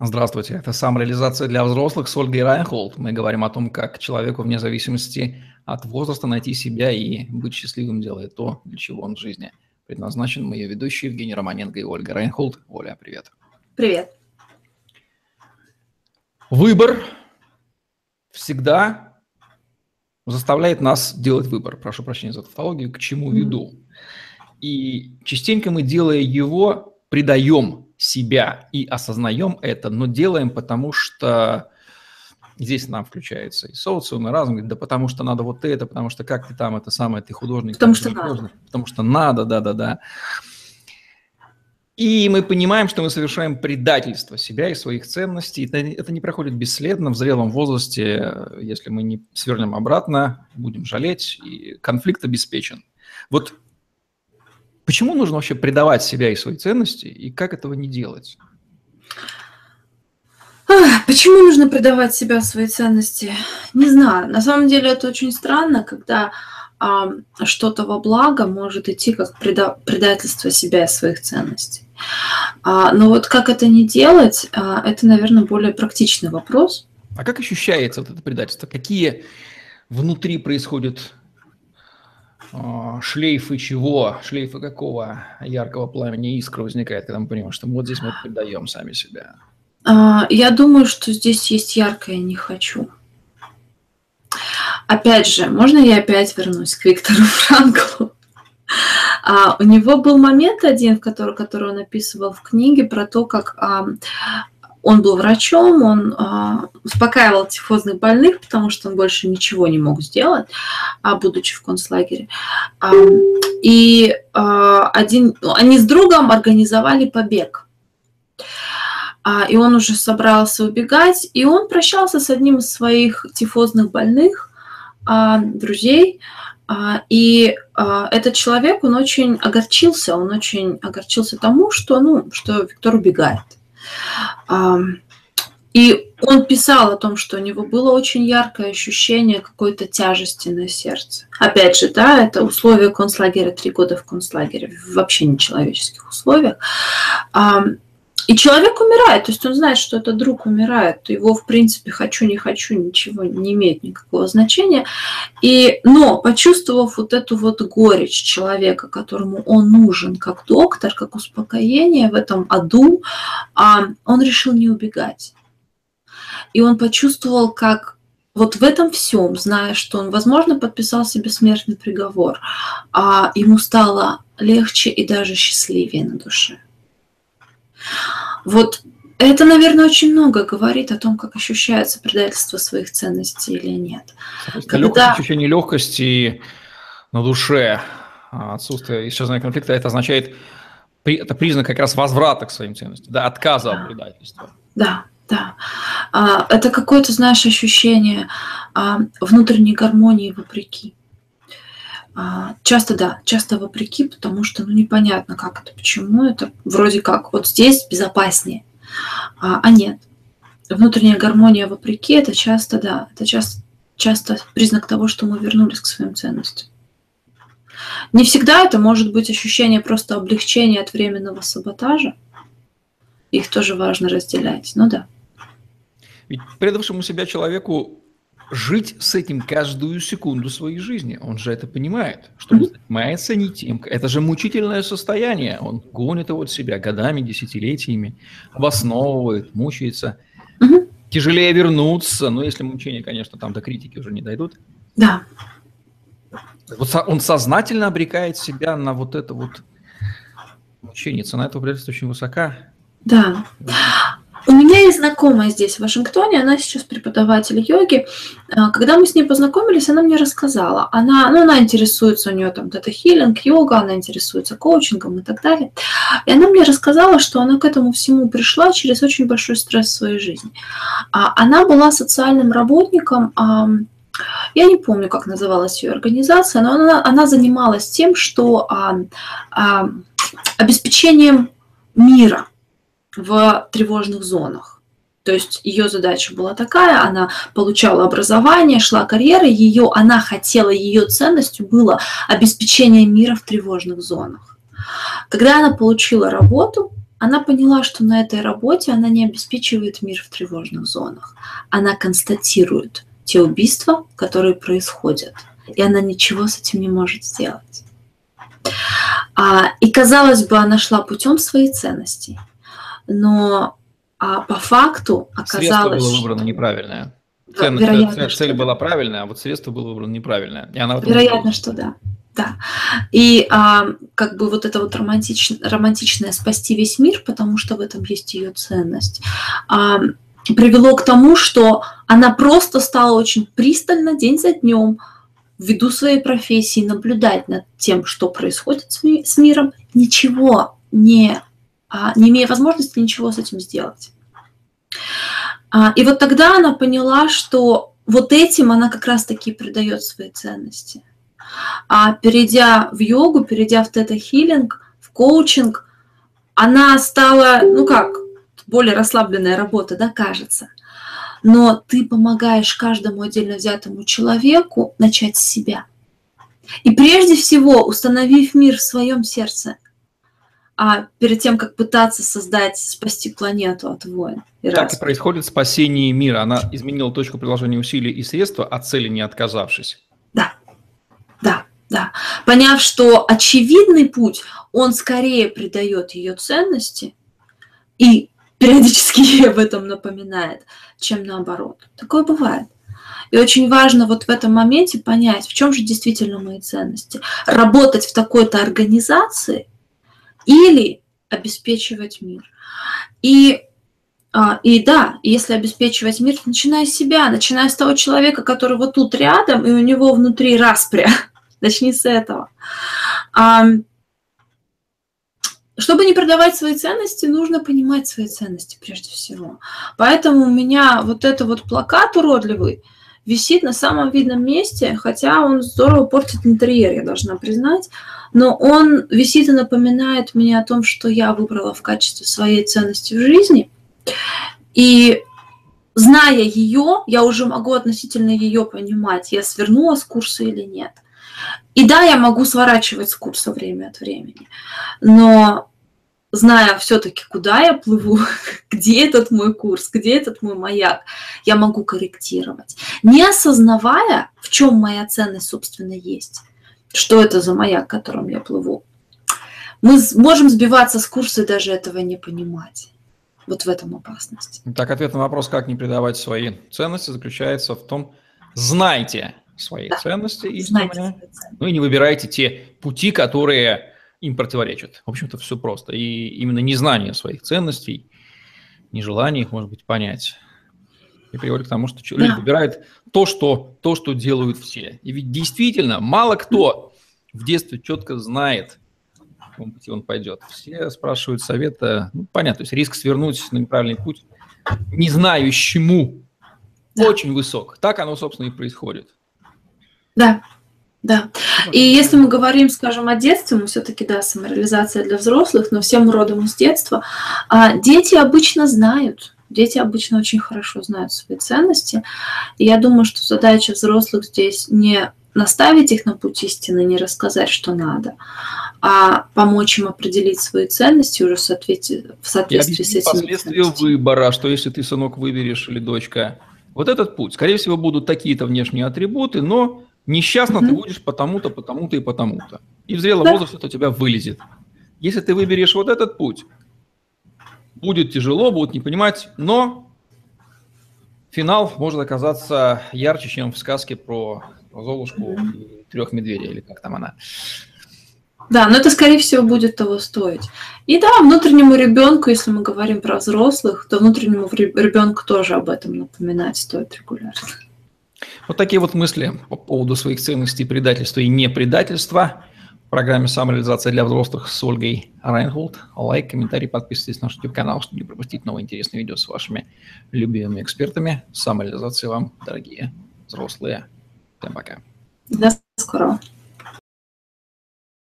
Здравствуйте, это самореализация для взрослых с Ольгой Райнхолд. Мы говорим о том, как человеку вне зависимости от возраста найти себя и быть счастливым, делая то, для чего он в жизни предназначен. Мы ее ведущие Евгений Романенко и Ольга Райнхолд. Оля, привет. Привет. Выбор всегда заставляет нас делать выбор. Прошу прощения за тавтологию, к чему веду. И частенько мы, делая его, предаем себя и осознаем это, но делаем, потому что здесь нам включается и социум, и разум, говорит, да потому что надо вот это, потому что как ты там, это самое, ты художник. Потому что надо. Потому что надо, да-да-да. И мы понимаем, что мы совершаем предательство себя и своих ценностей. Это, это не проходит бесследно в зрелом возрасте. Если мы не свернем обратно, будем жалеть, и конфликт обеспечен. Вот Почему нужно вообще предавать себя и свои ценности, и как этого не делать? Почему нужно предавать себя свои ценности? Не знаю. На самом деле это очень странно, когда а, что-то во благо может идти как преда- предательство себя и своих ценностей. А, но вот как это не делать, а, это, наверное, более практичный вопрос. А как ощущается вот это предательство? Какие внутри происходят шлейфы чего, шлейфы какого яркого пламени искра возникает, когда мы понимаем, что вот здесь мы предаем сами себя? А, я думаю, что здесь есть яркое «не хочу». Опять же, можно я опять вернусь к Виктору Франклу? А, у него был момент один, который, который он описывал в книге про то, как а, он был врачом, он э, успокаивал тифозных больных, потому что он больше ничего не мог сделать, а, будучи в концлагере. Э, и э, один, они с другом организовали побег. Э, и он уже собрался убегать, и он прощался с одним из своих тифозных больных, э, друзей, и этот человек, он очень огорчился, он очень огорчился тому, что, ну, что Виктор убегает. И он писал о том, что у него было очень яркое ощущение какой-то тяжести на сердце. Опять же, да, это условия концлагеря, три года в концлагере, вообще нечеловеческих условиях. И человек умирает, то есть он знает, что этот друг умирает. Его, в принципе, хочу, не хочу, ничего не имеет никакого значения. И, но почувствовав вот эту вот горечь человека, которому он нужен как доктор, как успокоение в этом аду, а, он решил не убегать. И он почувствовал, как вот в этом всем, зная, что он, возможно, подписал себе смертный приговор, а ему стало легче и даже счастливее на душе. Вот это, наверное, очень много говорит о том, как ощущается предательство своих ценностей или нет. Когда... Легкость, ощущение легкости на душе, а, отсутствие исчезновения конфликта, это означает, это признак как раз возврата к своим ценностям, да, отказа да. от предательства. Да, да. А, это какое-то, знаешь, ощущение а, внутренней гармонии вопреки. А, часто да, часто вопреки, потому что ну, непонятно, как это, почему это вроде как вот здесь безопаснее, а, а нет. Внутренняя гармония вопреки это часто, да, это часто, часто признак того, что мы вернулись к своим ценностям. Не всегда это может быть ощущение просто облегчения от временного саботажа. Их тоже важно разделять, ну да. Ведь предавшему себя человеку жить с этим каждую секунду своей жизни. Он же это понимает, что он занимается не тем. Это же мучительное состояние. Он гонит его от себя годами, десятилетиями, обосновывает, мучается. Угу. Тяжелее вернуться, но если мучения, конечно, там до критики уже не дойдут. Да. Вот он сознательно обрекает себя на вот это вот мучение. Цена этого предательства очень высока. Да. Есть знакомая здесь, в Вашингтоне, она сейчас преподаватель йоги. А, когда мы с ней познакомились, она мне рассказала. Она, ну, она интересуется, у нее там дата-хиллинг, йога, она интересуется коучингом и так далее. И она мне рассказала, что она к этому всему пришла через очень большой стресс в своей жизни. А она была социальным работником, я не помню, как называлась ее организация, но она, она занималась тем, что а, а, обеспечением мира – в тревожных зонах. То есть ее задача была такая, она получала образование, шла карьера, ее, она хотела, ее ценностью было обеспечение мира в тревожных зонах. Когда она получила работу, она поняла, что на этой работе она не обеспечивает мир в тревожных зонах. Она констатирует те убийства, которые происходят. И она ничего с этим не может сделать. А, и казалось бы, она шла путем своей ценностей. Но а по факту оказалось... Средство было выбрано неправильное. Ценность, Вероятно, цель, цель была правильная, а вот средство было выбрано неправильное. И она Вероятно, что да. Да. И а, как бы вот это вот романтич, романтичное спасти весь мир, потому что в этом есть ее ценность, а, привело к тому, что она просто стала очень пристально день за днем ввиду своей профессии наблюдать над тем, что происходит с, ми- с миром, ничего не, не имея возможности ничего с этим сделать. А, и вот тогда она поняла, что вот этим она как раз-таки придает свои ценности. А перейдя в йогу, перейдя в тета-хилинг, в коучинг, она стала, ну как, более расслабленная работа, да, кажется. Но ты помогаешь каждому отдельно взятому человеку начать с себя. И прежде всего, установив мир в своем сердце, а перед тем, как пытаться создать, спасти планету от войн. И так раз. и происходит спасение мира. Она изменила точку приложения усилий и средства, от цели не отказавшись. Да, да, да. Поняв, что очевидный путь, он скорее придает ее ценности и периодически ей об этом напоминает, чем наоборот. Такое бывает. И очень важно вот в этом моменте понять, в чем же действительно мои ценности. Работать в такой-то организации или обеспечивать мир. И, а, и да, если обеспечивать мир, начиная с себя, начиная с того человека, который вот тут рядом, и у него внутри распря. Начни с этого. А, чтобы не продавать свои ценности, нужно понимать свои ценности прежде всего. Поэтому у меня вот это вот плакат уродливый висит на самом видном месте, хотя он здорово портит интерьер, я должна признать. Но он висит и напоминает мне о том, что я выбрала в качестве своей ценности в жизни. И зная ее, я уже могу относительно ее понимать, я свернула с курса или нет. И да, я могу сворачивать с курса время от времени, но зная все-таки, куда я плыву, где этот мой курс, где этот мой маяк, я могу корректировать, не осознавая, в чем моя ценность, собственно, есть, что это за маяк, которым я плыву. Мы можем сбиваться с курса и даже этого не понимать. Вот в этом опасность. Так, ответ на вопрос, как не предавать свои ценности, заключается в том, знайте, свои да. ценности истинные, ну и не выбирайте те пути, которые им противоречат. В общем-то, все просто. И именно незнание своих ценностей, нежелание их, может быть, понять, и приводит к тому, что человек да. выбирает то что, то, что делают все. И ведь действительно мало кто в детстве четко знает, в каком пути он пойдет. Все спрашивают совета. Ну, понятно, то есть риск свернуть на неправильный путь не знающему да. очень высок. Так оно, собственно, и происходит. Да, да. И если мы говорим, скажем, о детстве, мы все-таки, да, самореализация для взрослых, но всем родом из детства, а дети обычно знают, дети обычно очень хорошо знают свои ценности. И я думаю, что задача взрослых здесь не наставить их на путь истины, не рассказать, что надо, а помочь им определить свои ценности уже в соответствии, в соответствии с этим. Последствия выбора, что если ты, сынок, выберешь или дочка, вот этот путь, скорее всего, будут такие-то внешние атрибуты, но Несчастно ты будешь потому-то, потому-то и потому-то. И в зрелом да. возрасте это у тебя вылезет. Если ты выберешь вот этот путь, будет тяжело, будут не понимать, но финал может оказаться ярче, чем в сказке про, про Золушку и трех медведей, или как там она. Да, но это, скорее всего, будет того стоить. И да, внутреннему ребенку, если мы говорим про взрослых, то внутреннему ребенку тоже об этом напоминать стоит регулярно. Вот такие вот мысли по поводу своих ценностей, предательства и непредательства в программе «Самореализация для взрослых» с Ольгой Райнхолд. Лайк, комментарий, подписывайтесь на наш YouTube-канал, чтобы не пропустить новые интересные видео с вашими любимыми экспертами. Самореализации вам, дорогие взрослые. Всем пока. До скорого.